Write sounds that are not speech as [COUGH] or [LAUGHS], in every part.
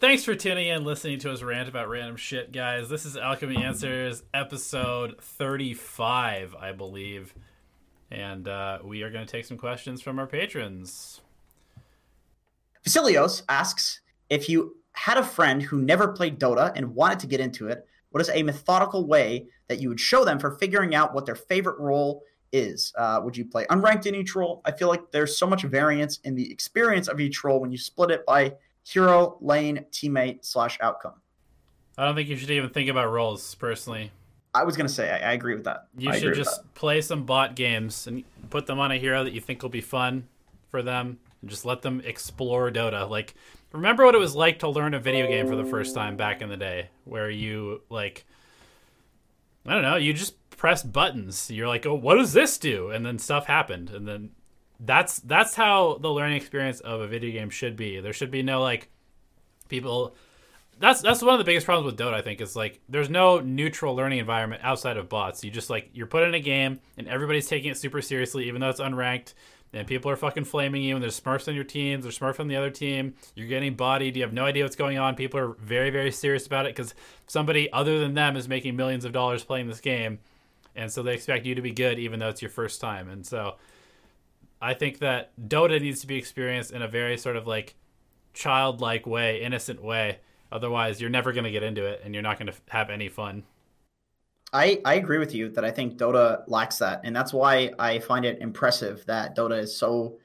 Thanks for tuning in, listening to us rant about random shit, guys. This is Alchemy Answers, episode 35, I believe. And uh, we are going to take some questions from our patrons. Vasilios asks if you had a friend who never played Dota and wanted to get into it, what is a methodical way that you would show them for figuring out what their favorite role is? Uh, would you play unranked in each role? I feel like there's so much variance in the experience of each role when you split it by hero, lane, teammate, slash outcome. I don't think you should even think about roles, personally. I was gonna say I, I agree with that. You I should just play some bot games and put them on a hero that you think will be fun for them, and just let them explore Dota. Like, remember what it was like to learn a video game for the first time back in the day, where you like, I don't know, you just press buttons. You're like, oh, what does this do? And then stuff happened, and then that's that's how the learning experience of a video game should be. There should be no like people that's that's one of the biggest problems with Dota. I think is like there's no neutral learning environment outside of bots. You just like you're put in a game and everybody's taking it super seriously, even though it's unranked. And people are fucking flaming you, and there's Smurfs on your team, there's Smurf on the other team. You're getting bodied. You have no idea what's going on. People are very, very serious about it because somebody other than them is making millions of dollars playing this game, and so they expect you to be good, even though it's your first time. And so, I think that Dota needs to be experienced in a very sort of like childlike way, innocent way Otherwise, you're never going to get into it and you're not going to have any fun. I, I agree with you that I think Dota lacks that. And that's why I find it impressive that Dota is so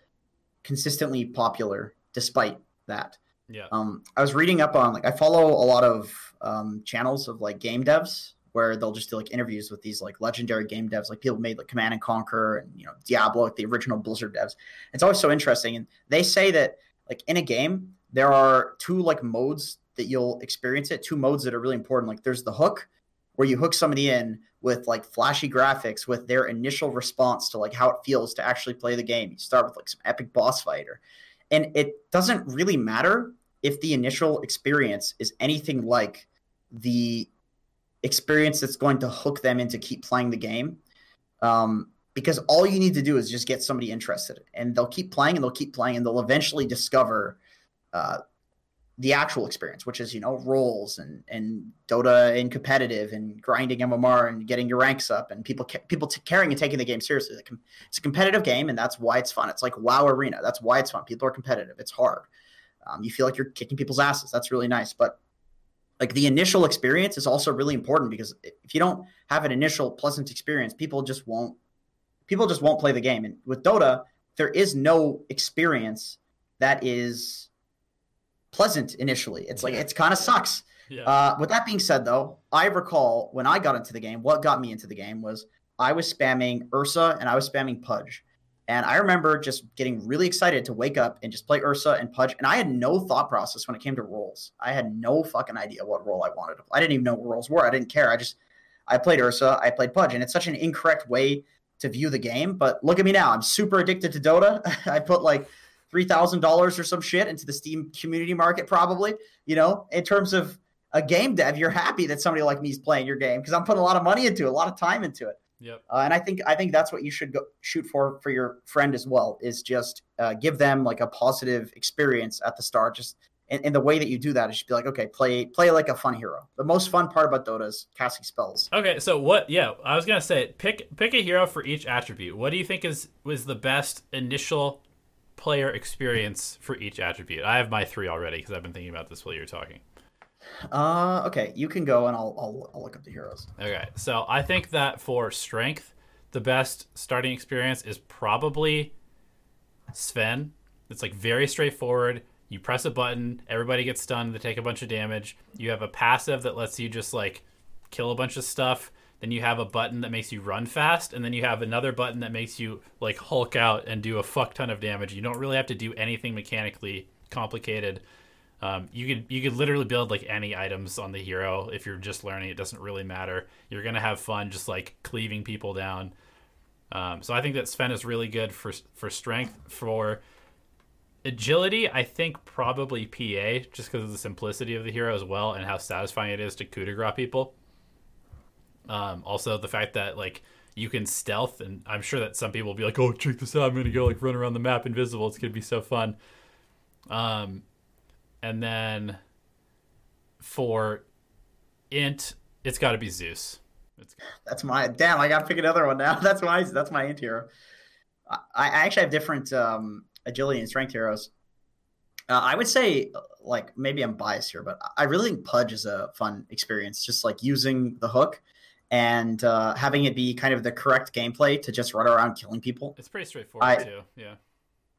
consistently popular despite that. Yeah. Um, I was reading up on, like, I follow a lot of um, channels of like game devs where they'll just do like interviews with these like legendary game devs, like people made like Command and Conquer and, you know, Diablo, like the original Blizzard devs. It's always so interesting. And they say that, like, in a game, there are two like modes that you'll experience it. Two modes that are really important. Like there's the hook, where you hook somebody in with like flashy graphics with their initial response to like how it feels to actually play the game. You start with like some epic boss fighter. And it doesn't really matter if the initial experience is anything like the experience that's going to hook them into keep playing the game. Um, because all you need to do is just get somebody interested and they'll keep playing and they'll keep playing and they'll eventually discover uh, the actual experience, which is you know roles and and Dota and competitive and grinding MMR and getting your ranks up and people people t- caring and taking the game seriously. It's a competitive game, and that's why it's fun. It's like WoW Arena. That's why it's fun. People are competitive. It's hard. Um, you feel like you're kicking people's asses. That's really nice, but like the initial experience is also really important because if you don't have an initial pleasant experience, people just won't people just won't play the game. And with Dota, there is no experience that is pleasant initially. It's like it's kind of sucks. Yeah. Uh, with that being said, though, I recall when I got into the game, what got me into the game was I was spamming Ursa and I was spamming Pudge. And I remember just getting really excited to wake up and just play Ursa and Pudge. And I had no thought process when it came to roles. I had no fucking idea what role I wanted to play. I didn't even know what roles were. I didn't care. I just, I played Ursa, I played Pudge. And it's such an incorrect way to view the game. But look at me now. I'm super addicted to Dota. [LAUGHS] I put like three thousand dollars or some shit into the Steam community market, probably. You know, in terms of a game dev, you're happy that somebody like me is playing your game because I'm putting a lot of money into it, a lot of time into it. Yep. Uh, and I think I think that's what you should go shoot for for your friend as well. Is just uh, give them like a positive experience at the start. Just and, and, the way that you do that is just be like, okay, play play like a fun hero. The most fun part about Dota is casting spells. Okay, so what? Yeah, I was gonna say pick pick a hero for each attribute. What do you think is was the best initial player experience for each attribute? I have my three already because I've been thinking about this while you're talking. Uh, okay, you can go and I'll, I'll, I'll look up the heroes. Okay, so I think that for strength, the best starting experience is probably Sven. It's like very straightforward. You press a button, everybody gets stunned, they take a bunch of damage. You have a passive that lets you just like kill a bunch of stuff then you have a button that makes you run fast, and then you have another button that makes you like Hulk out and do a fuck ton of damage. You don't really have to do anything mechanically complicated. Um, you could you could literally build like any items on the hero if you're just learning. It doesn't really matter. You're gonna have fun just like cleaving people down. Um, so I think that Sven is really good for for strength. For agility, I think probably PA just because of the simplicity of the hero as well and how satisfying it is to coup de grace people. Um, also, the fact that like you can stealth, and I'm sure that some people will be like, "Oh, check this out! I'm gonna go like run around the map invisible. It's gonna be so fun." Um, and then for int, it's got to be Zeus. It's... That's my damn. I got to pick another one now. [LAUGHS] That's my that's my int hero. I, I actually have different um, agility and strength heroes. Uh, I would say, like, maybe I'm biased here, but I really think Pudge is a fun experience. Just like using the hook and uh, having it be kind of the correct gameplay to just run around killing people. It's pretty straightforward I, too. Yeah.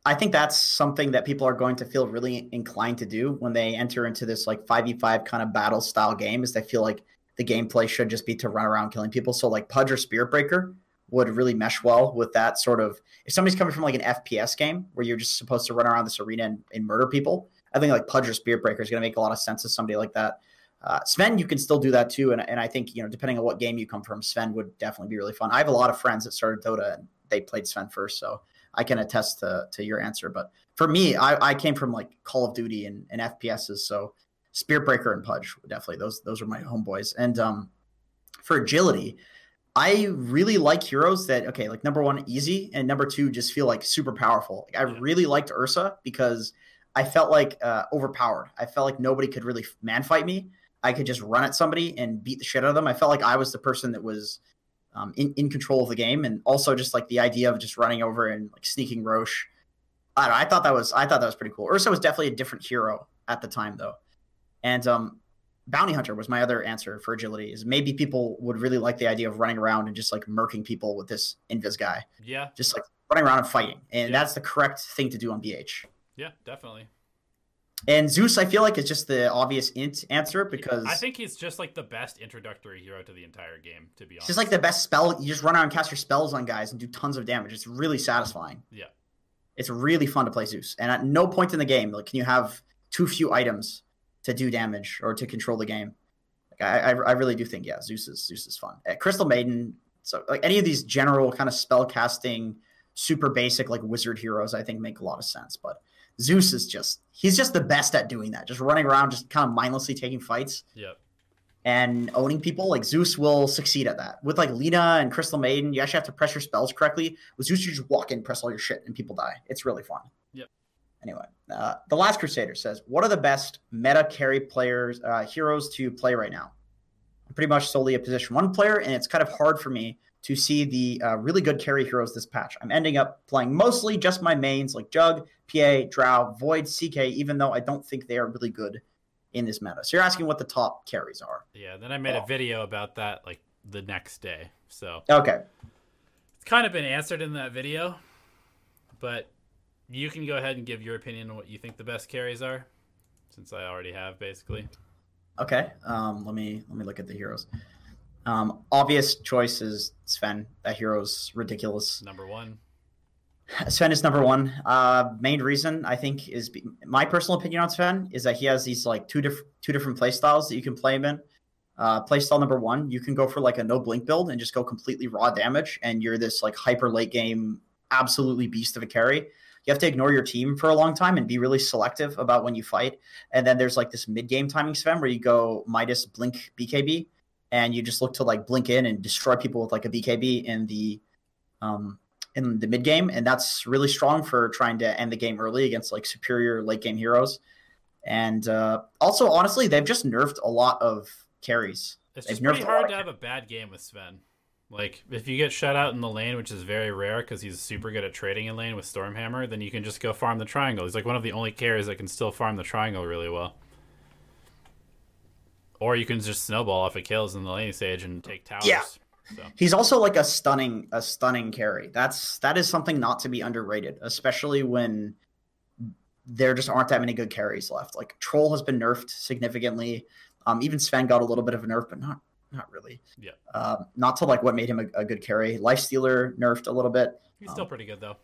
I think that's something that people are going to feel really inclined to do when they enter into this like 5v5 kind of battle style game is they feel like the gameplay should just be to run around killing people. So like Pudge or Spirit Breaker would really mesh well with that sort of if somebody's coming from like an FPS game where you're just supposed to run around this arena and, and murder people, I think like Pudge or Spirit Breaker is going to make a lot of sense to somebody like that. Uh, Sven, you can still do that too, and, and I think you know depending on what game you come from, Sven would definitely be really fun. I have a lot of friends that started Dota and they played Sven first, so I can attest to to your answer. But for me, I, I came from like Call of Duty and, and FPSs, so Spirit Breaker and Pudge definitely those those are my homeboys. And um, for agility, I really like heroes that okay, like number one, easy, and number two, just feel like super powerful. Like, I really liked Ursa because I felt like uh, overpowered. I felt like nobody could really man fight me. I could just run at somebody and beat the shit out of them. I felt like I was the person that was um, in, in control of the game, and also just like the idea of just running over and like sneaking Rosh. I, know, I thought that was I thought that was pretty cool. Ursa was definitely a different hero at the time though, and um, bounty hunter was my other answer for agility. Is maybe people would really like the idea of running around and just like murking people with this invis guy. Yeah, just like running around and fighting, and yeah. that's the correct thing to do on BH. Yeah, definitely. And Zeus, I feel like is just the obvious int answer because I think he's just like the best introductory hero to the entire game. To be honest, just like the best spell. You just run around and cast your spells on guys and do tons of damage. It's really satisfying. Yeah, it's really fun to play Zeus. And at no point in the game like can you have too few items to do damage or to control the game. Like, I, I, I really do think yeah, Zeus is Zeus is fun. At Crystal Maiden, so like any of these general kind of spell casting, super basic like wizard heroes, I think make a lot of sense, but. Zeus is just he's just the best at doing that, just running around, just kind of mindlessly taking fights. Yep. And owning people, like Zeus will succeed at that. With like Lina and Crystal Maiden, you actually have to press your spells correctly. With Zeus, you just walk in, press all your shit, and people die. It's really fun. Yep. Anyway, uh, the Last Crusader says, "What are the best meta carry players, uh, heroes to play right now?" I'm pretty much solely a position one player, and it's kind of hard for me to see the uh, really good carry heroes this patch. I'm ending up playing mostly just my mains like Jug, PA, Drow, Void, CK, even though I don't think they are really good in this meta. So you're asking what the top carries are. Yeah, then I made oh. a video about that like the next day. So Okay. It's kind of been answered in that video, but you can go ahead and give your opinion on what you think the best carries are, since I already have basically. Okay. Um, let me let me look at the heroes. Um, obvious choice is Sven. That hero's ridiculous. Number one. Sven is number one. Uh, main reason I think is my personal opinion on Sven is that he has these like two different two different play styles that you can play him in. Uh, playstyle number one, you can go for like a no blink build and just go completely raw damage, and you're this like hyper late game, absolutely beast of a carry. You have to ignore your team for a long time and be really selective about when you fight. And then there's like this mid game timing Sven where you go Midas blink BKB, and you just look to like blink in and destroy people with like a BKB in the um, in the mid game, and that's really strong for trying to end the game early against like superior late game heroes. And uh, also, honestly, they've just nerfed a lot of carries. It's just pretty hard to have a bad game with Sven. Like if you get shut out in the lane, which is very rare because he's super good at trading in lane with Stormhammer, then you can just go farm the triangle. He's like one of the only carries that can still farm the triangle really well. Or you can just snowball off of kills in the lane stage and take towers. Yeah. So. He's also like a stunning a stunning carry. That's that is something not to be underrated, especially when there just aren't that many good carries left. Like Troll has been nerfed significantly. Um, even Sven got a little bit of a nerf, but not not really. Yeah. Um, not to like what made him a, a good carry. Life Stealer nerfed a little bit. He's um, still pretty good though.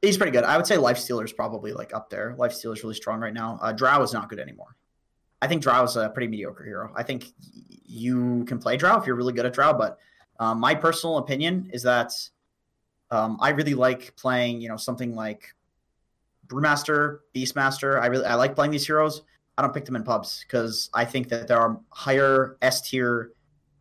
He's pretty good. I would say Life Stealer is probably like up there. Life Stealer is really strong right now. Uh, Drow is not good anymore. I think Drow is a pretty mediocre hero. I think you can play Drow if you're really good at Drow, but um, my personal opinion is that um, I really like playing, you know, something like Brewmaster, Beastmaster. I really I like playing these heroes. I don't pick them in pubs because I think that there are higher S tier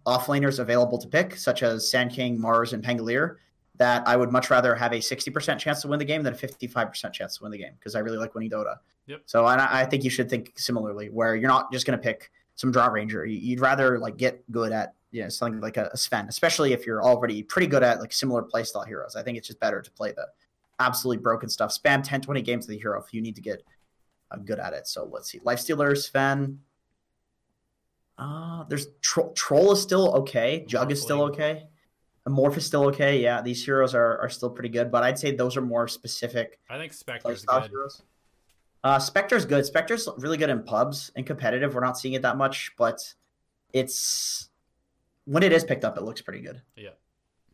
offlaners available to pick, such as Sand King, Mars, and Pangolier, that I would much rather have a 60% chance to win the game than a 55% chance to win the game because I really like winning Dota. Yep. So I, I think you should think similarly, where you're not just going to pick some Drow Ranger. You'd rather like get good at you know something like a, a Sven, especially if you're already pretty good at like similar playstyle heroes. I think it's just better to play the absolutely broken stuff. Spam 10, 20 games of the hero if you need to get uh, good at it. So let's see. Lifestealer, Sven. Uh, there's Tro- Troll is still okay. Jug is still okay. Morph is still okay. Yeah, these heroes are, are still pretty good, but I'd say those are more specific. I think Spectre's good. Heroes. Uh, Spectre's good. Spectre's really good in pubs and competitive. We're not seeing it that much, but it's when it is picked up, it looks pretty good. Yeah.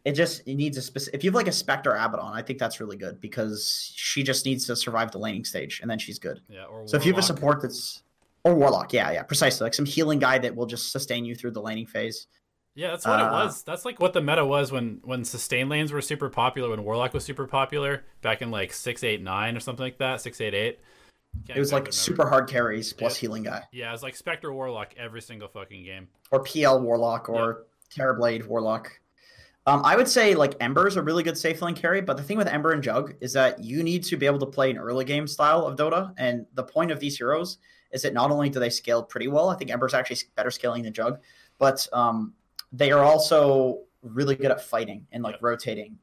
It just it needs a specific. If you have like a Spectre Abaddon, I think that's really good because she just needs to survive the laning stage and then she's good. Yeah. Or so if you have a support that's or Warlock, yeah, yeah, precisely like some healing guy that will just sustain you through the laning phase. Yeah, that's what uh, it was. That's like what the meta was when when sustain lanes were super popular, when Warlock was super popular back in like six eight nine or something like that, six eight eight. Can't it was like remember. super hard carries plus healing guy. Yeah, it was like Spectre Warlock every single fucking game. Or PL Warlock or yep. Terrorblade Warlock. Um, I would say like Ember is a really good safe lane carry, but the thing with Ember and Jug is that you need to be able to play an early game style of Dota, and the point of these heroes is that not only do they scale pretty well, I think Ember's actually better scaling than Jug, but um, they are also really good at fighting and like rotating.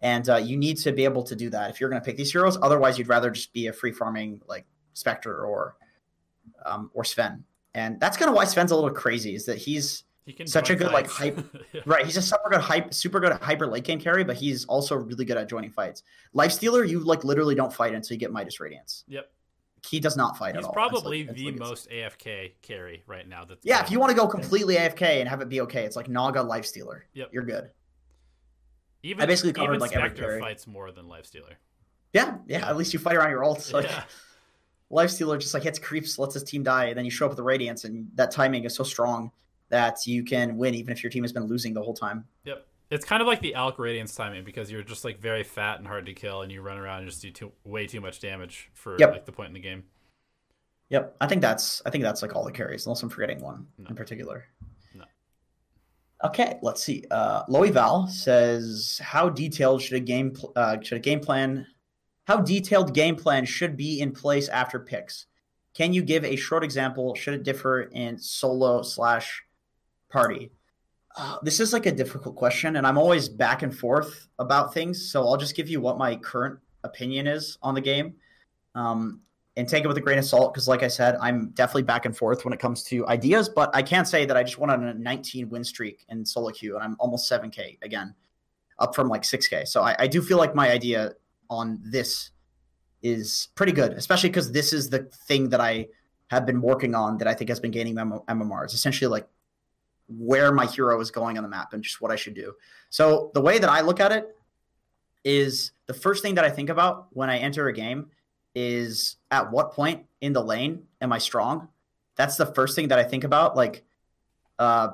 And uh, you need to be able to do that if you're going to pick these heroes. Otherwise, you'd rather just be a free farming like Spectre or um, or Sven. And that's kind of why Sven's a little crazy. Is that he's he such a good fights. like hype [LAUGHS] yeah. right he's a super good hype super good at hyper late game carry but he's also really good at joining fights life stealer you like literally don't fight until you get midas radiance yep he does not fight he's at all probably like, the most afk carry right now that's yeah if you want to go completely afk and have it be okay it's like naga life stealer yep you're good even, I basically covered even like Spectre every carry. fights more than life stealer yeah, yeah yeah at least you fight around your ults [LAUGHS] like yeah. life stealer just like hits creeps lets his team die and then you show up with the radiance and that timing is so strong that you can win even if your team has been losing the whole time. Yep. It's kind of like the Alch Radiance timing because you're just like very fat and hard to kill, and you run around and just do too, way too much damage for yep. like the point in the game. Yep, I think that's I think that's like all the carries, unless I'm forgetting one no. in particular. No. Okay, let's see. Uh, Loey Val says, "How detailed should a game pl- uh, should a game plan? How detailed game plan should be in place after picks? Can you give a short example? Should it differ in solo slash party? Uh, this is like a difficult question, and I'm always back and forth about things. So I'll just give you what my current opinion is on the game, um, and take it with a grain of salt. Because, like I said, I'm definitely back and forth when it comes to ideas. But I can't say that I just went on a 19 win streak in solo queue, and I'm almost 7k again, up from like 6k. So I, I do feel like my idea on this is pretty good, especially because this is the thing that I have been working on that I think has been gaining MMR. It's essentially like where my hero is going on the map and just what I should do. So the way that I look at it is the first thing that I think about when I enter a game is at what point in the lane am I strong? That's the first thing that I think about. Like, uh,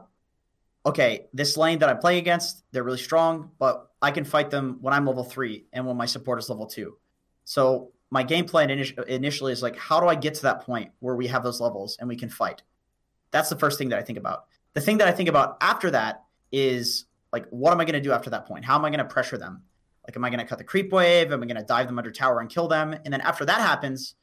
okay, this lane that I play against, they're really strong, but I can fight them when I'm level three and when my support is level two. So my game plan initially is like, how do I get to that point where we have those levels and we can fight? That's the first thing that I think about. The thing that I think about after that is like, what am I going to do after that point? How am I going to pressure them? Like, am I going to cut the creep wave? Am I going to dive them under tower and kill them? And then after that happens,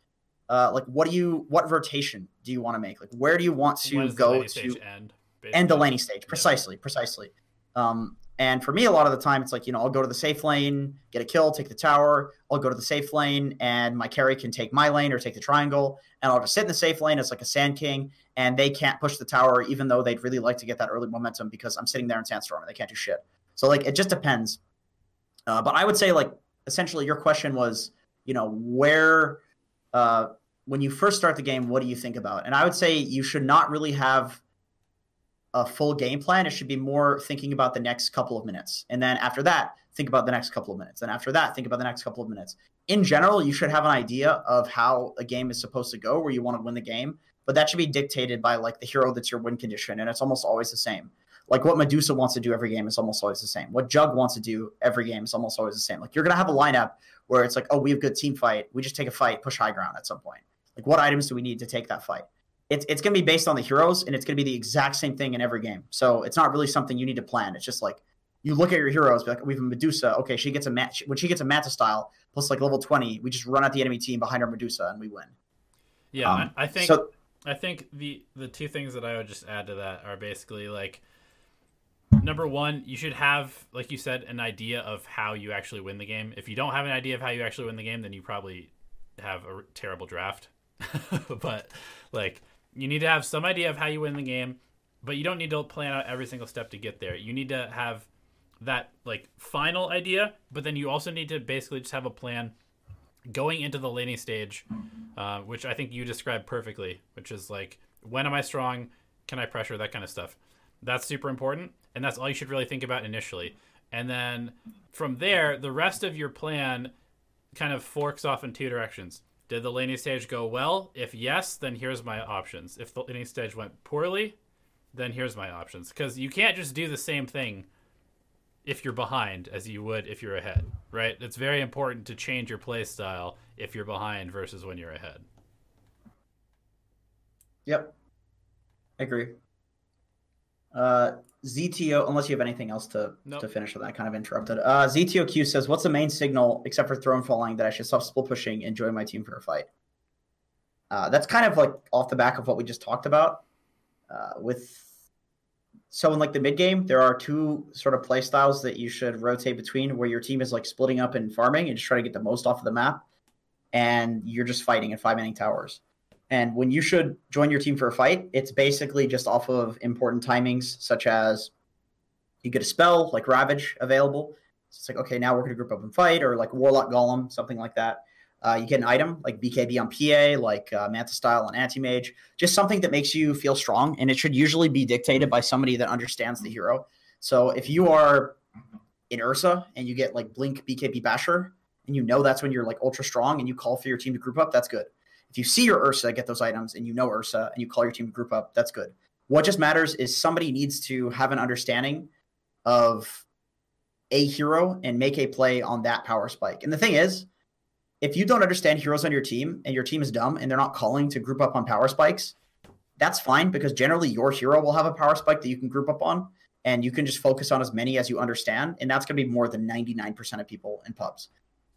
uh, like, what do you, what rotation do you want to make? Like, where do you want to go to end, end the laning stage? Precisely, yeah. precisely. Um, and for me, a lot of the time, it's like, you know, I'll go to the safe lane, get a kill, take the tower. I'll go to the safe lane, and my carry can take my lane or take the triangle. And I'll just sit in the safe lane as like a Sand King, and they can't push the tower, even though they'd really like to get that early momentum because I'm sitting there in Sandstorm and they can't do shit. So, like, it just depends. Uh, but I would say, like, essentially, your question was, you know, where, uh, when you first start the game, what do you think about? And I would say you should not really have a full game plan. It should be more thinking about the next couple of minutes. And then after that, think about the next couple of minutes. And after that, think about the next couple of minutes. In general, you should have an idea of how a game is supposed to go, where you want to win the game. But that should be dictated by like the hero that's your win condition. And it's almost always the same. Like what Medusa wants to do every game is almost always the same. What Jug wants to do every game is almost always the same. Like you're going to have a lineup where it's like, oh, we have good team fight. We just take a fight, push high ground at some point. Like what items do we need to take that fight? It's it's going to be based on the heroes and it's going to be the exact same thing in every game. So it's not really something you need to plan. It's just like you look at your heroes, like we have a Medusa. Okay, she gets a match when she gets a Manta style plus like level twenty. We just run at the enemy team behind our Medusa and we win. Yeah, um, I think so, I think the the two things that I would just add to that are basically like number one, you should have, like you said, an idea of how you actually win the game. If you don't have an idea of how you actually win the game, then you probably have a terrible draft. [LAUGHS] but like you need to have some idea of how you win the game, but you don't need to plan out every single step to get there. You need to have that like final idea, but then you also need to basically just have a plan going into the laning stage, uh, which I think you described perfectly, which is like when am I strong? Can I pressure that kind of stuff? That's super important, and that's all you should really think about initially. And then from there, the rest of your plan kind of forks off in two directions. Did the laning stage go well? If yes, then here's my options. If the laning stage went poorly, then here's my options. Because you can't just do the same thing if you're behind as you would if you're ahead, right? It's very important to change your play style if you're behind versus when you're ahead. Yep. I agree. Uh, ZTO, unless you have anything else to nope. to finish with that, kind of interrupted. Uh, ZTOQ says, "What's the main signal, except for throne falling, that I should stop split pushing and join my team for a fight?" Uh, that's kind of like off the back of what we just talked about. Uh, with so in like the mid game, there are two sort of play styles that you should rotate between, where your team is like splitting up and farming and just trying to get the most off of the map, and you're just fighting in five manning towers. And when you should join your team for a fight, it's basically just off of important timings, such as you get a spell like Ravage available. So it's like, okay, now we're going to group up and fight, or like Warlock Golem, something like that. Uh, you get an item like BKB on PA, like uh, Manta Style on Anti Mage, just something that makes you feel strong. And it should usually be dictated by somebody that understands the hero. So if you are in Ursa and you get like Blink BKB Basher, and you know that's when you're like ultra strong and you call for your team to group up, that's good. If you see your Ursa get those items and you know Ursa and you call your team group up, that's good. What just matters is somebody needs to have an understanding of a hero and make a play on that power spike. And the thing is, if you don't understand heroes on your team and your team is dumb and they're not calling to group up on power spikes, that's fine because generally your hero will have a power spike that you can group up on and you can just focus on as many as you understand. And that's going to be more than 99% of people in pubs.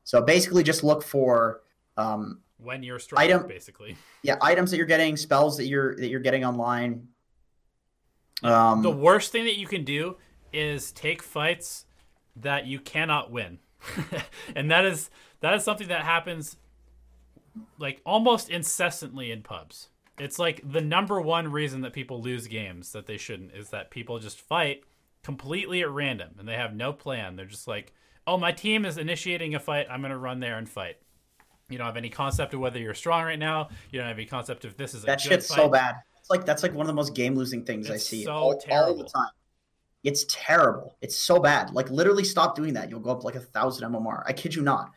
So basically, just look for um, when you're strong, item, basically. Yeah, items that you're getting, spells that you're that you're getting online. Um, the worst thing that you can do is take fights that you cannot win, [LAUGHS] and that is that is something that happens like almost incessantly in pubs. It's like the number one reason that people lose games that they shouldn't is that people just fight completely at random and they have no plan. They're just like, "Oh, my team is initiating a fight. I'm going to run there and fight." You don't have any concept of whether you're strong right now. You don't have any concept if this is a that shit's fight. so bad. It's like that's like one of the most game losing things it's I see so all, all, the time. It's terrible. It's so bad. Like literally, stop doing that. You'll go up like a thousand MMR. I kid you not.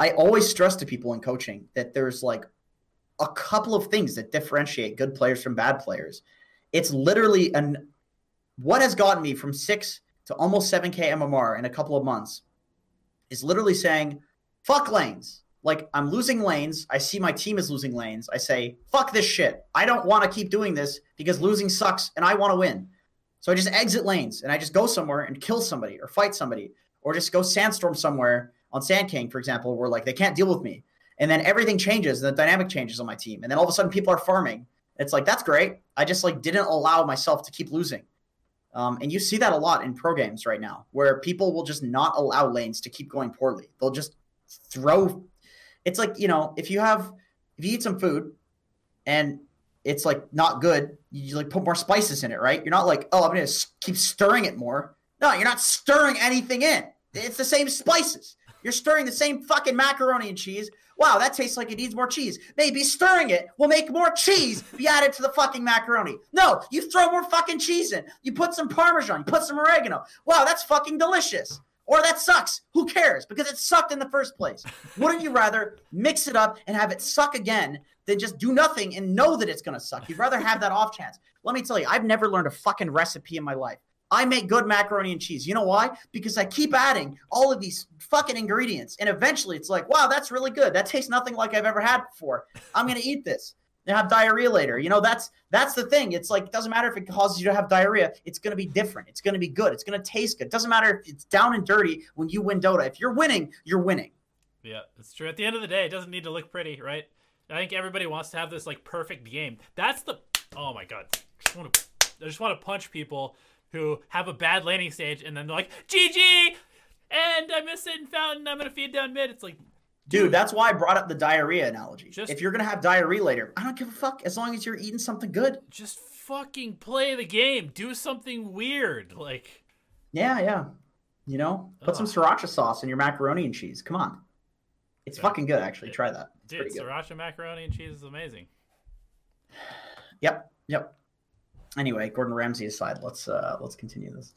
I always stress to people in coaching that there's like a couple of things that differentiate good players from bad players. It's literally an what has gotten me from six to almost 7k MMR in a couple of months is literally saying, fuck lanes like I'm losing lanes. I see my team is losing lanes. I say, fuck this shit. I don't want to keep doing this because losing sucks and I want to win. So I just exit lanes and I just go somewhere and kill somebody or fight somebody or just go sandstorm somewhere on Sand King, for example, where like they can't deal with me. And then everything changes, and the dynamic changes on my team. And then all of a sudden people are farming. It's like, that's great. I just like didn't allow myself to keep losing. Um, and you see that a lot in pro games right now, where people will just not allow lanes to keep going poorly. They'll just throw it's like you know if you have if you eat some food and it's like not good you like put more spices in it right? You're not like oh i'm gonna keep stirring it more. No you're not stirring anything in. It's the same spices. You're stirring the same fucking macaroni and cheese. Wow that tastes like it needs more cheese. Maybe stirring it will make more cheese be added to the fucking macaroni. No you throw more fucking cheese in. You put some parmesan you put some oregano. Wow that's fucking delicious or that sucks. Who cares? Because it sucked in the first place. [LAUGHS] Wouldn't you rather mix it up and have it suck again than just do nothing and know that it's going to suck? You'd rather have that off chance. Let me tell you, I've never learned a fucking recipe in my life. I make good macaroni and cheese. You know why? Because I keep adding all of these fucking ingredients. And eventually it's like, wow, that's really good. That tastes nothing like I've ever had before. I'm going to eat this and have diarrhea later. You know, that's that's the thing. It's like it doesn't matter if it causes you to have diarrhea. It's going to be different. It's going to be good. It's going to taste good. It doesn't matter if it's down and dirty when you win Dota. If you're winning, you're winning. Yeah, it's true. At the end of the day, it doesn't need to look pretty, right? I think everybody wants to have this like perfect game. That's the oh my god. I just want to I just want to punch people who have a bad laning stage and then they're like, GG and I miss it in fountain, I'm gonna feed down mid. It's like Dude, that's why I brought up the diarrhea analogy. Just- if you're gonna have diarrhea later, I don't give a fuck as long as you're eating something good. just fucking play the game. Do something weird. Like Yeah, yeah. You know, put some sriracha sauce in your macaroni and cheese. Come on, it's Yeah. fucking good. Actually, try that. It's dude, sriracha macaroni and cheese is amazing. Yep, yep. Anyway, Gordon Ramsay aside, let's uh let's continue this.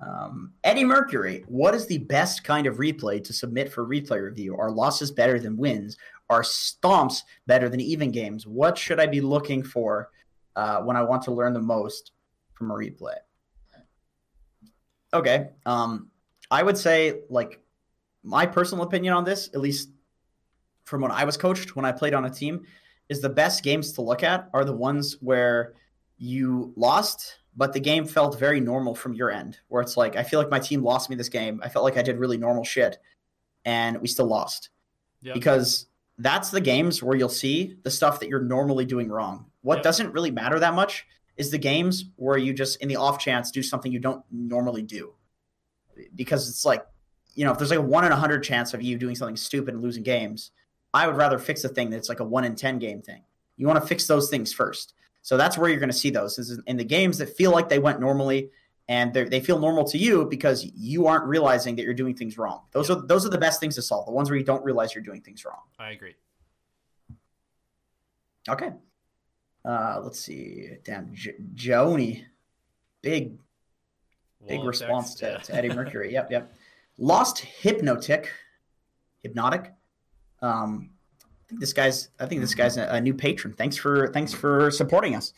Um, Eddie Mercury, what is the best kind of replay to submit for replay review? Are losses better than wins? Are stomps better than even games? What should I be looking for uh, when I want to learn the most from a replay? Okay, um, I would say like my personal opinion on this, at least from when I was coached when I played on a team, is the best games to look at are the ones where you lost, but the game felt very normal from your end. Where it's like, I feel like my team lost me this game. I felt like I did really normal shit, and we still lost. Yep. Because that's the games where you'll see the stuff that you're normally doing wrong. What Yep. doesn't really matter that much is the games where you just, in the off chance, do something you don't normally do. Because it's like, you know, if there's like a one in a hundred chance of you doing something stupid and losing games, I would rather fix a thing that's like a one in 10 game thing. You want to fix those things first. So that's where you're going to see those is in the games that feel like they went normally and they're- feel normal to you because you aren't realizing that you're doing things wrong. Those are those are the best things to solve. The ones where you don't realize you're doing things wrong. I agree. Okay. Uh, let's see. Damn, J- Joni, big big Wall response text, to, yeah. to Eddie Mercury. yep, yep. Lost Hypnotic, Hypnotic. Um, think this guy's. I think this guy's a, a new patron. Thanks for thanks for supporting us.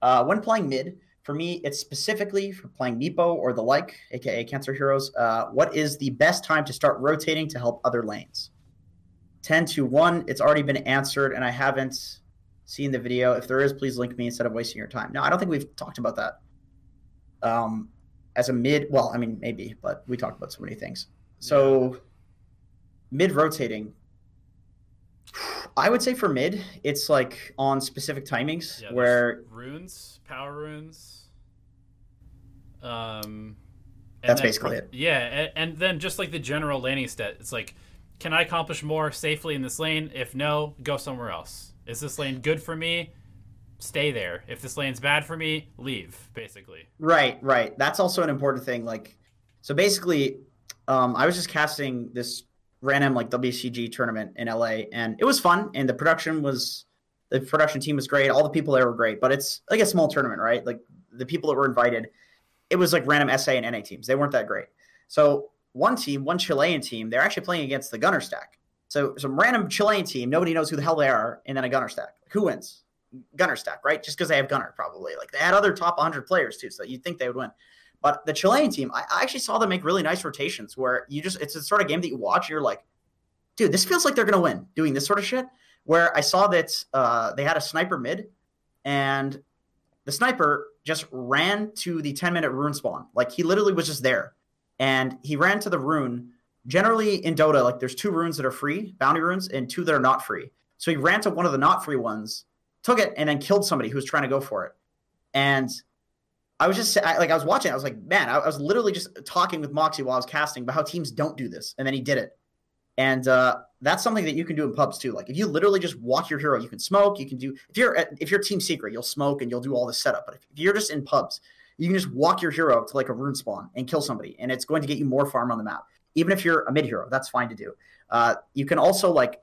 Uh, when playing mid, for me, it's specifically for playing Nepo or the like, aka Cancer Heroes. Uh, what is the best time to start rotating to help other lanes? Ten to one. It's already been answered, and I haven't seen the video. If there is, please link me instead of wasting your time. No, I don't think we've talked about that. Um, as a mid, well, I mean maybe, but we talked about so many things. So mid rotating, I would say for mid, it's like on specific timings Yeah, where runes, power runes. Um, That's then basically it. Yeah, and, and then just like the general laning stat, it's like, can I accomplish more safely in this lane? If no, go somewhere else. Is this lane good for me? Stay there. If this lane's bad for me, leave. Basically. Right, right. That's also an important thing. Like, so basically, um, I was just casting this random like WCG tournament in LA, and it was fun, and the production was the production team was great. All the people there were great, but it's like a small tournament, right? Like the people that were invited, it was like random SA and NA teams. They weren't that great. So one team, one Chilean team, they're actually playing against the Gunnar Stack. So some random Chilean team, nobody knows who the hell they are, and then a Gunnar Stack. Who wins? Gunnar Stack, right? Just because they have Gunnar, probably. Like they had other top 100 players too, so you'd think they would win. But the Chilean team, I, I actually saw them make really nice rotations where you just, it's a sort of game that you watch you're like, dude, this feels like they're going to win doing this sort of shit. Where I saw that uh, they had a sniper mid and the sniper just ran to the 10 minute rune spawn. Like he literally was just there and he ran to the rune. Generally in Dota, like there's two runes that are free, bounty runes, and two that are not free. So he ran to one of the not free ones, took it, and then killed somebody who was trying to go for it. And I was just I, like, I was watching. I was like, man, I, I was literally just talking with Moxie while I was casting about how teams don't do this, and then he did it. And uh, that's something that you can do in pubs too. Like if you literally just walk your hero, you can smoke. You can do if you're if you're team secret, you'll smoke and you'll do all this setup. But if you're just in pubs, you can just walk your hero to like a rune spawn and kill somebody, and it's going to get you more farm on the map. Even if you're a mid hero, that's fine to do. Uh, you can also like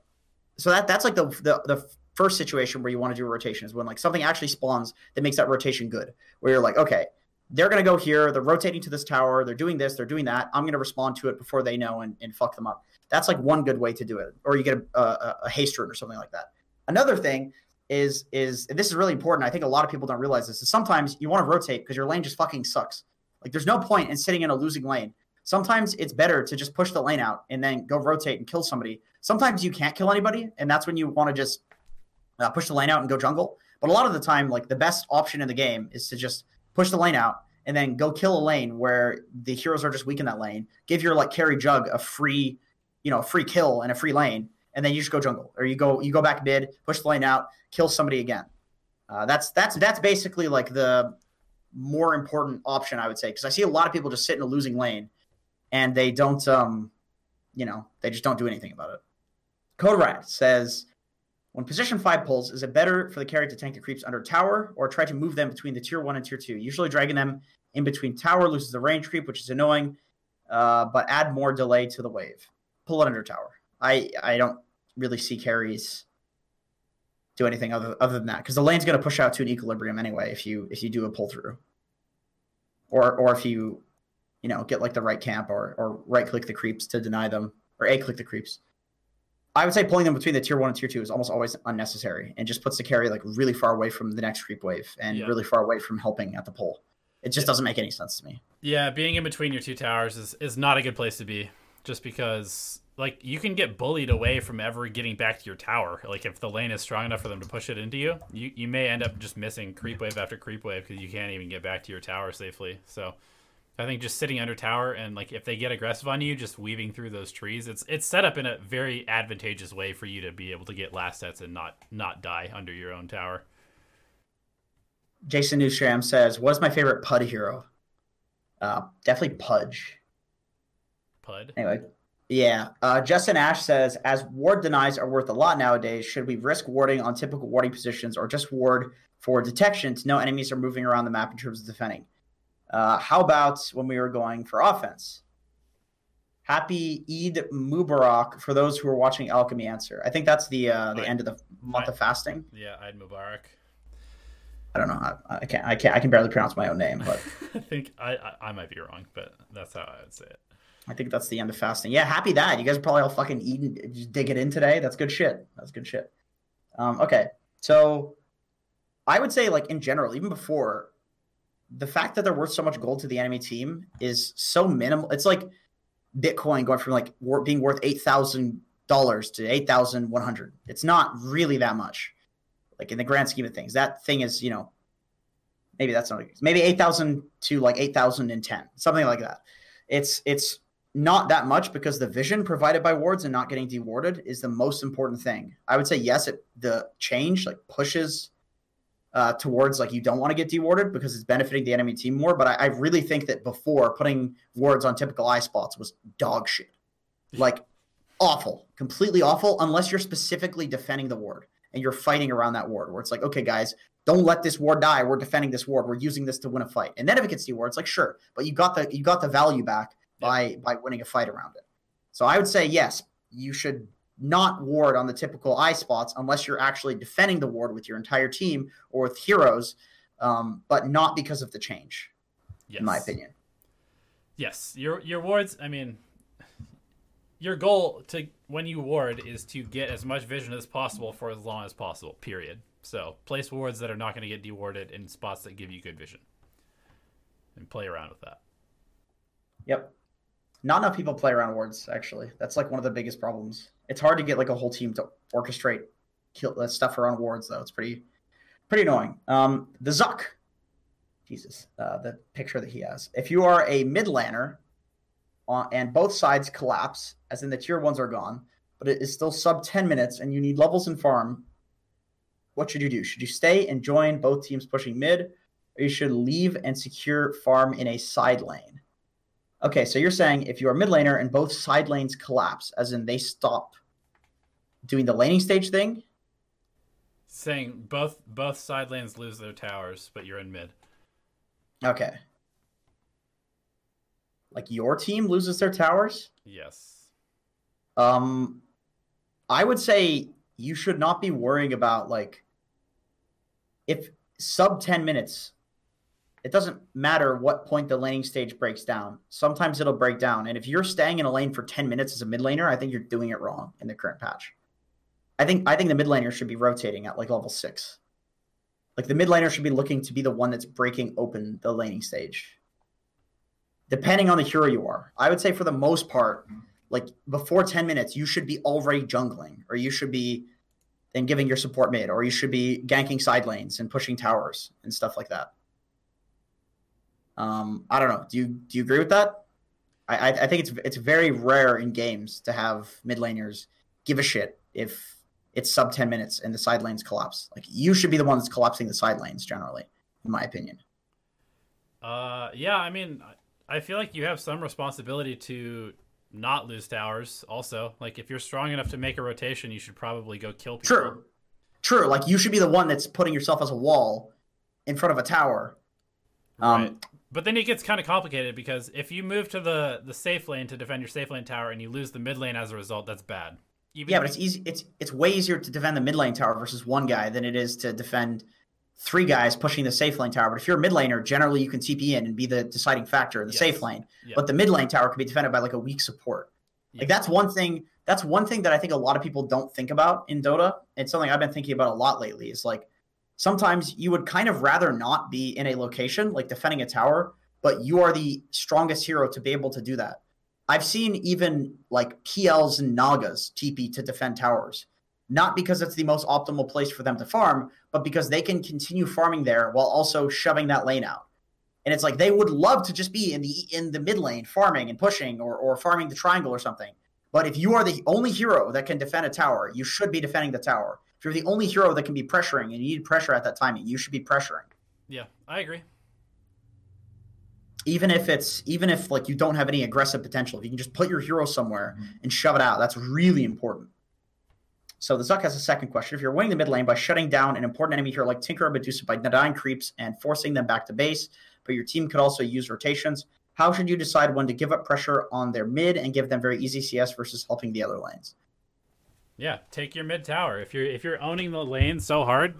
so that that's like the, the the first situation where you want to do a rotation is when like something actually spawns that makes that rotation good. Where you're like, okay, they're gonna go here, they're rotating to this tower, they're doing this, they're doing that. I'm gonna respond to it before they know and, and fuck them up. That's like one good way to do it. Or you get a, a, a haste rune or something like that. Another thing is is this is really important. I think a lot of people don't realize this. Is sometimes you want to rotate because your lane just fucking sucks. Like there's no point in sitting in a losing lane. Sometimes it's better to just push the lane out and then go rotate and kill somebody. Sometimes you can't kill anybody, and that's when you want to just uh, push the lane out and go jungle. But a lot of the time, like the best option in the game is to just push the lane out and then go kill a lane where the heroes are just weak in that lane. Give your like carry jug a free, you know, a free kill and a free lane, and then you just go jungle, or you go you go back mid, push the lane out, kill somebody again. Uh, that's that's that's basically like the more important option, I would say, because I see a lot of people just sit in a losing lane, and they don't, um, you know, they just don't do anything about it. Code Rat says, when position five pulls, is it better for the carry to tank the creeps under tower or try to move them between the tier one and tier two? Usually, dragging them in between tower loses the range creep, which is annoying, uh, but add more delay to the wave. Pull it under tower. I I don't really see carries do anything other other than that because the lane's going to push out to an equilibrium anyway if you if you do a pull through or or if you you know get like the right camp or or right click the creeps to deny them or a click the creeps i would say pulling them between the tier one and tier two is almost always unnecessary and just puts the carry like really far away from the next creep wave and Yeah. really far away from helping at the pull it just Yeah. doesn't make any sense to me Yeah, being in between your two towers is, is not a good place to be. Just because like you can get bullied away from ever getting back to your tower. Like if the lane is strong enough for them to push it into you, you, you may end up just missing creep wave after creep wave because you can't even get back to your tower safely. So I think just sitting under tower and like if they get aggressive on you, just weaving through those trees, it's it's set up in a very advantageous way for you to be able to get last sets and not not die under your own tower. jason newstram says what is my favorite pud hero uh, definitely pudge Pud. Anyway, yeah. Uh, Justin Ash says, as ward denies are worth a lot nowadays, should we risk warding on typical warding positions or just ward for detection to know enemies are moving around the map in terms of defending? Uh, how about when we were going for offense? Happy Eid Mubarak for those who are watching Alchemy Answer. I think that's the uh, the Right. end of the month of fasting. Yeah, I'd Mubarak. I don't know. I, I can't. I can't. I can barely pronounce my own name, but [LAUGHS] I think I, I I might be wrong, but that's how I would say it. I think that's the end of fasting. Yeah, happy that. You guys are probably all fucking eating, just dig it in today. That's good shit. That's good shit. Um, okay. So I would say, like, in general, even before, the fact that they're worth so much gold to the enemy team is so minimal. It's like Bitcoin going from like being worth $8,000 to 8,100. It's not really that much, like, in the grand scheme of things. That thing is, you know, maybe that's not, maybe 8,000 to like 8,010, something like that. It's, it's, not that much because the vision provided by wards and not getting dewarded is the most important thing. I would say yes, it the change like pushes uh, towards like you don't want to get dewarded because it's benefiting the enemy team more. But I, I really think that before putting wards on typical eye spots was dog shit, like awful, completely awful. Unless you're specifically defending the ward and you're fighting around that ward, where it's like, okay, guys, don't let this ward die. We're defending this ward. We're using this to win a fight. And then if it gets dewarded, it's like sure, but you got the you got the value back by by winning a fight around it. So I would say yes, you should not ward on the typical eye spots unless you're actually defending the ward with your entire team or with heroes, um, but not because of the change, Yes. in my opinion. Yes, your your wards. I mean, your goal to when you ward is to get as much vision as possible for as long as possible. Period. So place wards that are not going to get dewarded in spots that give you good vision, and play around with that. Yep. Not enough people play around wards. Actually, that's like one of the biggest problems. It's hard to get like a whole team to orchestrate kill that stuff around wards, though. It's pretty pretty annoying. Um, the Zuck, Jesus, uh, the picture that he has. If you are a mid laner, uh, and both sides collapse, as in the tier ones are gone, but it is still sub ten minutes, and you need levels and farm. What should you do? Should you stay and join both teams pushing mid, or you should leave and secure farm in a side lane? Okay, so you're saying if you are mid laner and both side lanes collapse, as in they stop doing the laning stage thing, Saying both both side lanes lose their towers, but you're in mid. okay. Like your team loses their towers, Yes. um, I would say you should not be worrying about like if sub 10 minutes, it doesn't matter what point the laning stage breaks down. Sometimes it'll break down. And if you're staying in a lane for 10 minutes as a mid laner, I think you're doing it wrong in the current patch. I think I think the mid laner should be rotating at like level six. Like the mid laner should be looking to be the one that's breaking open the laning stage. Depending on the hero you are. I would say for the most part, like before 10 minutes, you should be already jungling, or you should be then giving your support mid, or you should be ganking side lanes and pushing towers and stuff like that. Um, I don't know. Do you do you agree with that? I I, I think it's it's very rare in games to have mid laners give a shit if it's sub 10 minutes and the side lanes collapse. Like you should be the one that's collapsing the side lanes generally, in my opinion. Uh, yeah, I mean, I feel like you have some responsibility to not lose towers. Also, like if you're strong enough to make a rotation, you should probably go kill people. True, true. Like you should be the one that's putting yourself as a wall in front of a tower. Um, right. But then it gets kind of complicated because if you move to the the safe lane to defend your safe lane tower and you lose the mid lane as a result, that's bad. Even yeah, but it's easy. It's it's way easier to defend the mid lane tower versus one guy than it is to defend three guys pushing the safe lane tower. But if you're a mid laner, generally you can TP in and be the deciding factor in the yes. safe lane. But the mid lane tower can be defended by like a weak support. Yes. Like that's one thing. That's one thing that I think a lot of people don't think about in Dota. It's something I've been thinking about a lot lately. Is like sometimes you would kind of rather not be in a location like defending a tower, but you are the strongest hero to be able to do that. I've seen even like PLs and Nagas TP to defend towers not because it's the most optimal place for them to farm, but because they can continue farming there while also shoving that lane out. And it's like they would love to just be in the in the mid lane farming and pushing or, or farming the triangle or something. But if you are the only hero that can defend a tower, you should be defending the tower. You're the only hero that can be pressuring and you need pressure at that time, you should be pressuring. Yeah, I agree. Even if it's even if like you don't have any aggressive potential, if you can just put your hero somewhere mm-hmm. and shove it out, that's really important. So the Zuck has a second question. If you're winning the mid lane by shutting down an important enemy here like Tinker or Medusa by denying creeps and forcing them back to base, but your team could also use rotations, how should you decide when to give up pressure on their mid and give them very easy CS versus helping the other lanes? Yeah, take your mid tower. If you're if you're owning the lane so hard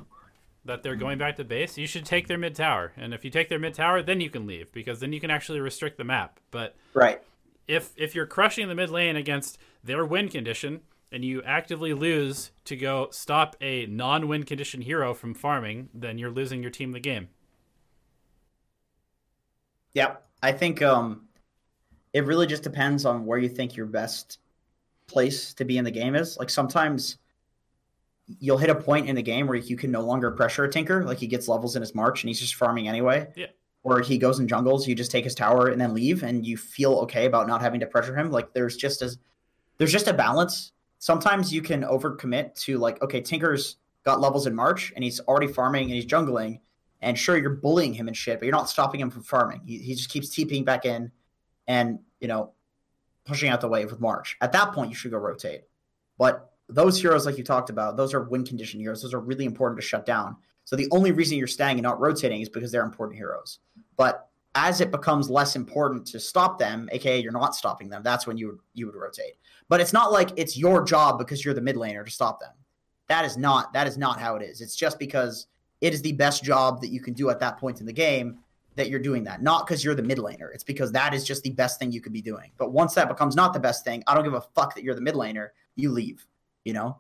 that they're going back to base, you should take their mid tower. And if you take their mid tower, then you can leave because then you can actually restrict the map. But right. If if you're crushing the mid lane against their win condition, and you actively lose to go stop a non-win condition hero from farming, then you're losing your team the game. Yep, I think um, it really just depends on where you think your best place to be in the game is. Like sometimes you'll hit a point in the game where you can no longer pressure a tinker, like he gets levels in his march and he's just farming anyway. Yeah. Or he goes in jungles, you just take his tower and then leave, and you feel okay about not having to pressure him. Like there's just as there's just a balance sometimes you can overcommit to like, okay, Tinker's got levels in March and he's already farming and he's jungling. And sure, you're bullying him and shit, but you're not stopping him from farming. He, he just keeps TPing back in and, you know, pushing out the wave with March. At that point, you should go rotate. But those heroes, like you talked about, those are win condition heroes. Those are really important to shut down. So the only reason you're staying and not rotating is because they're important heroes. But as it becomes less important to stop them, aka you're not stopping them, that's when you would you would rotate. But it's not like it's your job because you're the mid laner to stop them. That is not that is not how it is. It's just because it is the best job that you can do at that point in the game that you're doing that. Not because you're the mid laner. It's because that is just the best thing you could be doing. But once that becomes not the best thing, I don't give a fuck that you're the mid laner. You leave. You know,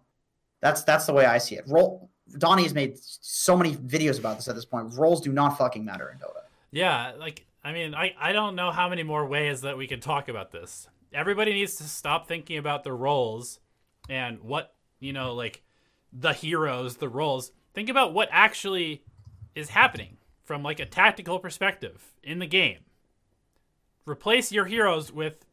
that's that's the way I see it. Roll. Donnie has made so many videos about this at this point. Roles do not fucking matter in Dota. Yeah, like I mean, I I don't know how many more ways that we can talk about this everybody needs to stop thinking about the roles and what you know like the heroes the roles think about what actually is happening from like a tactical perspective in the game replace your heroes with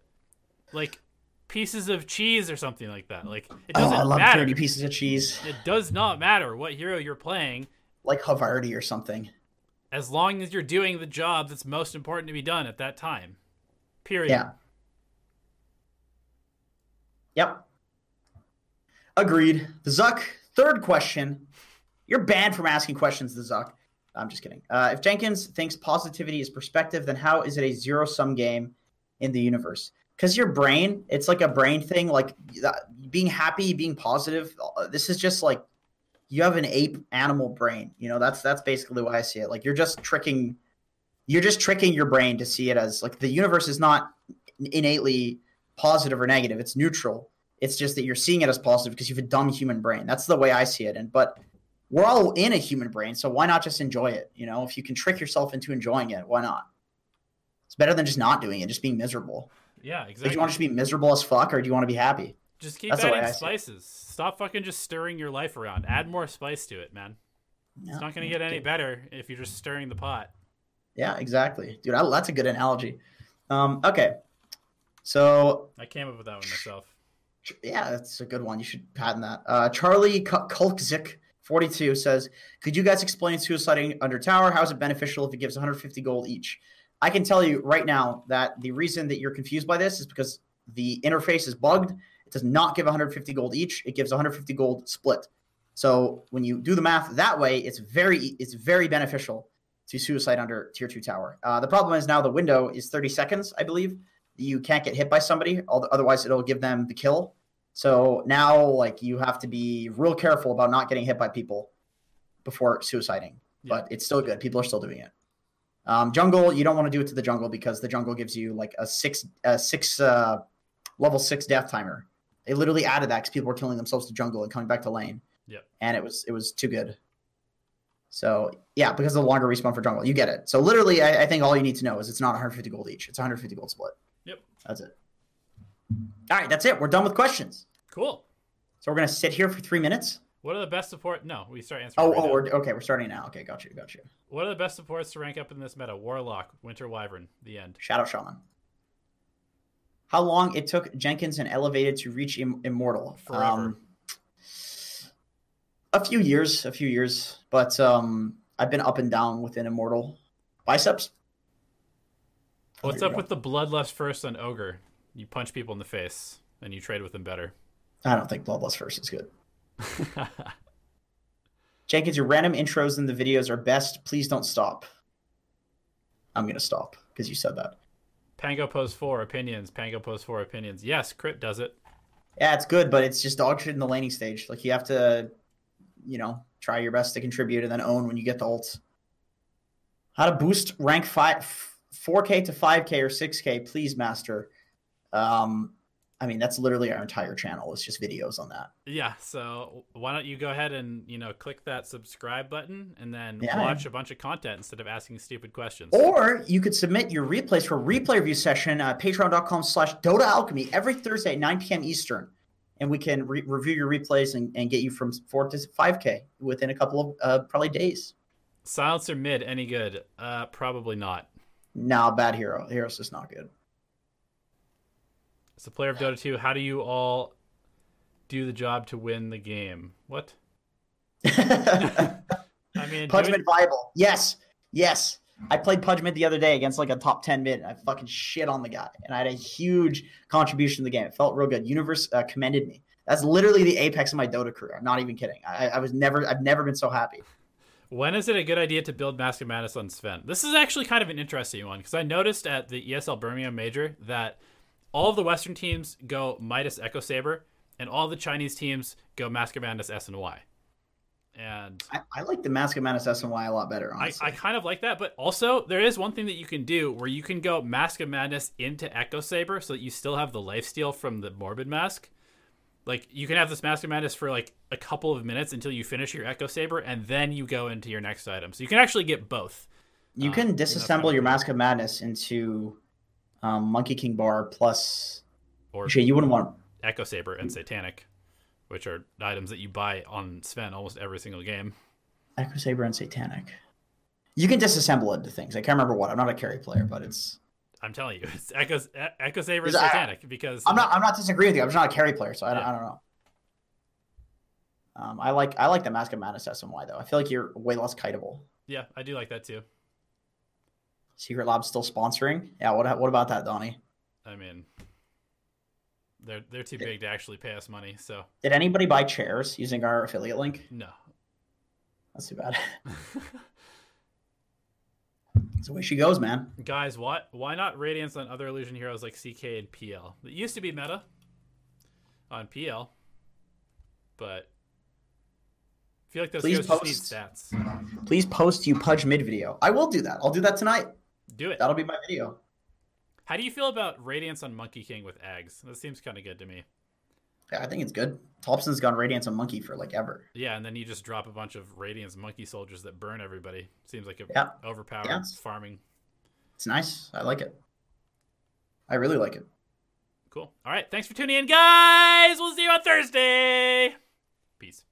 like pieces of cheese or something like that like it doesn't oh, I love matter. dirty pieces of cheese it does not matter what hero you're playing like Havarti or something as long as you're doing the job that's most important to be done at that time period yeah Yep. Agreed. The Zuck, third question. You're banned from asking questions, the Zuck. I'm just kidding. Uh, if Jenkins thinks positivity is perspective, then how is it a zero sum game in the universe? Because your brain, it's like a brain thing. Like uh, being happy, being positive. Uh, this is just like you have an ape animal brain. You know, that's that's basically why I see it. Like you're just tricking, you're just tricking your brain to see it as like the universe is not innately positive or negative. It's neutral. It's just that you're seeing it as positive because you have a dumb human brain. That's the way I see it. And but we're all in a human brain, so why not just enjoy it? You know, if you can trick yourself into enjoying it, why not? It's better than just not doing it, just being miserable. Yeah, exactly. do you want to just be miserable as fuck, or do you want to be happy? Just keep That's adding spices. Stop fucking just stirring your life around. Add more spice to it, man. it's not going to get any better if you're just stirring the pot. Yeah, exactly, dude. I, that's a good analogy. Um, okay, so I came up with that one myself. Yeah, that's a good one. You should patent that. Uh, Charlie Kulkzik. 42 says, Could you guys explain suiciding under tower? How is it beneficial if it gives 150 gold each? I can tell you right now that the reason that you're confused by this is because the interface is bugged. It does not give 150 gold each. It gives 150 gold split. So when you do the math that way, it's very it's very beneficial to suicide under tier two tower. Uh, the problem is now the window is 30 seconds, I believe. You can't get hit by somebody, otherwise it'll give them the kill. So now, like, you have to be real careful about not getting hit by people before suiciding. Yeah. But it's still good. People are still doing it. Um, jungle, you don't want to do it to the jungle because the jungle gives you like a six, a six, uh, level six death timer. They literally added that because people were killing themselves to jungle and coming back to lane. Yeah. And it was it was too good. So yeah, because of the longer respawn for jungle, you get it. So literally, I, I think all you need to know is it's not 150 gold each. It's 150 gold split. Yep. That's it. All right, that's it. We're done with questions. Cool. So we're gonna sit here for three minutes. What are the best support? No, we start answering. Oh, right oh, we're, okay. We're starting now. Okay, got you, got you. What are the best supports to rank up in this meta? Warlock, Winter Wyvern, the end. Shadow Shaman. How long it took Jenkins and Elevated to reach Im- Immortal? Forever. Um, a few years, a few years, but um, I've been up and down within Immortal. Biceps. What's up with the bloodlust first on Ogre? You punch people in the face and you trade with them better. I don't think bloodlust first is good. [LAUGHS] Jenkins, your random intros in the videos are best. Please don't stop. I'm gonna stop because you said that. Pango Post 4 opinions. Pango Post 4 opinions. Yes, Crit does it. Yeah, it's good, but it's just dog shit in the laning stage. Like you have to, you know, try your best to contribute and then own when you get the ults. How to boost rank five, 4K to 5K or 6K, please, master. Um, I mean, that's literally our entire channel. It's just videos on that. Yeah. So why don't you go ahead and you know click that subscribe button and then yeah, watch a bunch of content instead of asking stupid questions. Or you could submit your replays for a replay review session at Patreon.com/slash Dota Alchemy every Thursday at 9 p.m. Eastern, and we can re- review your replays and, and, get you from four to five k within a couple of uh, probably days. Silencer mid any good? Uh, probably not. No, bad hero. Hero's just not good. As a player of Dota 2, how do you all do the job to win the game? What? [LAUGHS] I mean, Pudge mid viable. Yes, yes. I played Pudge mid the other day against like a top 10 mid. And I fucking shit on the guy. And I had a huge contribution to the game. It felt real good. Universe uh, commended me. That's literally the apex of my Dota career. I'm not even kidding. I, I was never, I've never been so happy. When is it a good idea to build Mask of Madness on Sven? This is actually kind of an interesting one because I noticed at the ESL Birmingham Major that all of the Western teams go Midas Echo Saber, and all the Chinese teams go Mask of Madness S and Y. And I, I, like the Mask of Madness S and Y a lot better. Honestly. I, I kind of like that, but also there is one thing that you can do where you can go Mask of Madness into Echo Saber, so that you still have the life steal from the Morbid Mask. Like you can have this Mask of Madness for like a couple of minutes until you finish your Echo Saber, and then you go into your next item. So you can actually get both. You can um, disassemble your Mask of Madness into um, Monkey King Bar plus. Or actually, you wouldn't want Echo Saber and Satanic, which are items that you buy on Sven almost every single game. Echo Saber and Satanic. You can disassemble it into things. I can't remember what. I'm not a carry player, but it's. I'm telling you, [LAUGHS] it's Echo, Echo Saber and Satanic I, because I'm not. I'm not disagreeing with you. I'm just not a carry player, so I, yeah. don't, I don't know. Um, I like I like the Mask of Madness S and Y though. I feel like you're way less kiteable. Yeah, I do like that too. Secretlab's still sponsoring. Yeah, what what about that, Donnie? I mean, they're they're too big to actually pay us money. So did anybody buy chairs using our affiliate link? No, that's too bad. [LAUGHS] That's the way she goes, man. Guys, what? Why not Radiance on other illusion heroes like CK and PL? It used to be meta on PL, but I feel like those please post, just need stats. Please post you Pudge mid video. I will do that. I'll do that tonight. Do it. That'll be my video. How do you feel about Radiance on Monkey King with eggs? That seems kind of good to me. Yeah, I think it's good. Thompson's gone Radiance on Monkey for like ever. Yeah, and then you just drop a bunch of Radiance Monkey soldiers that burn everybody. Seems like a yeah. overpowered yeah. farming. It's nice. I like it. I really like it. Cool. All right. Thanks for tuning in, guys. We'll see you on Thursday. Peace.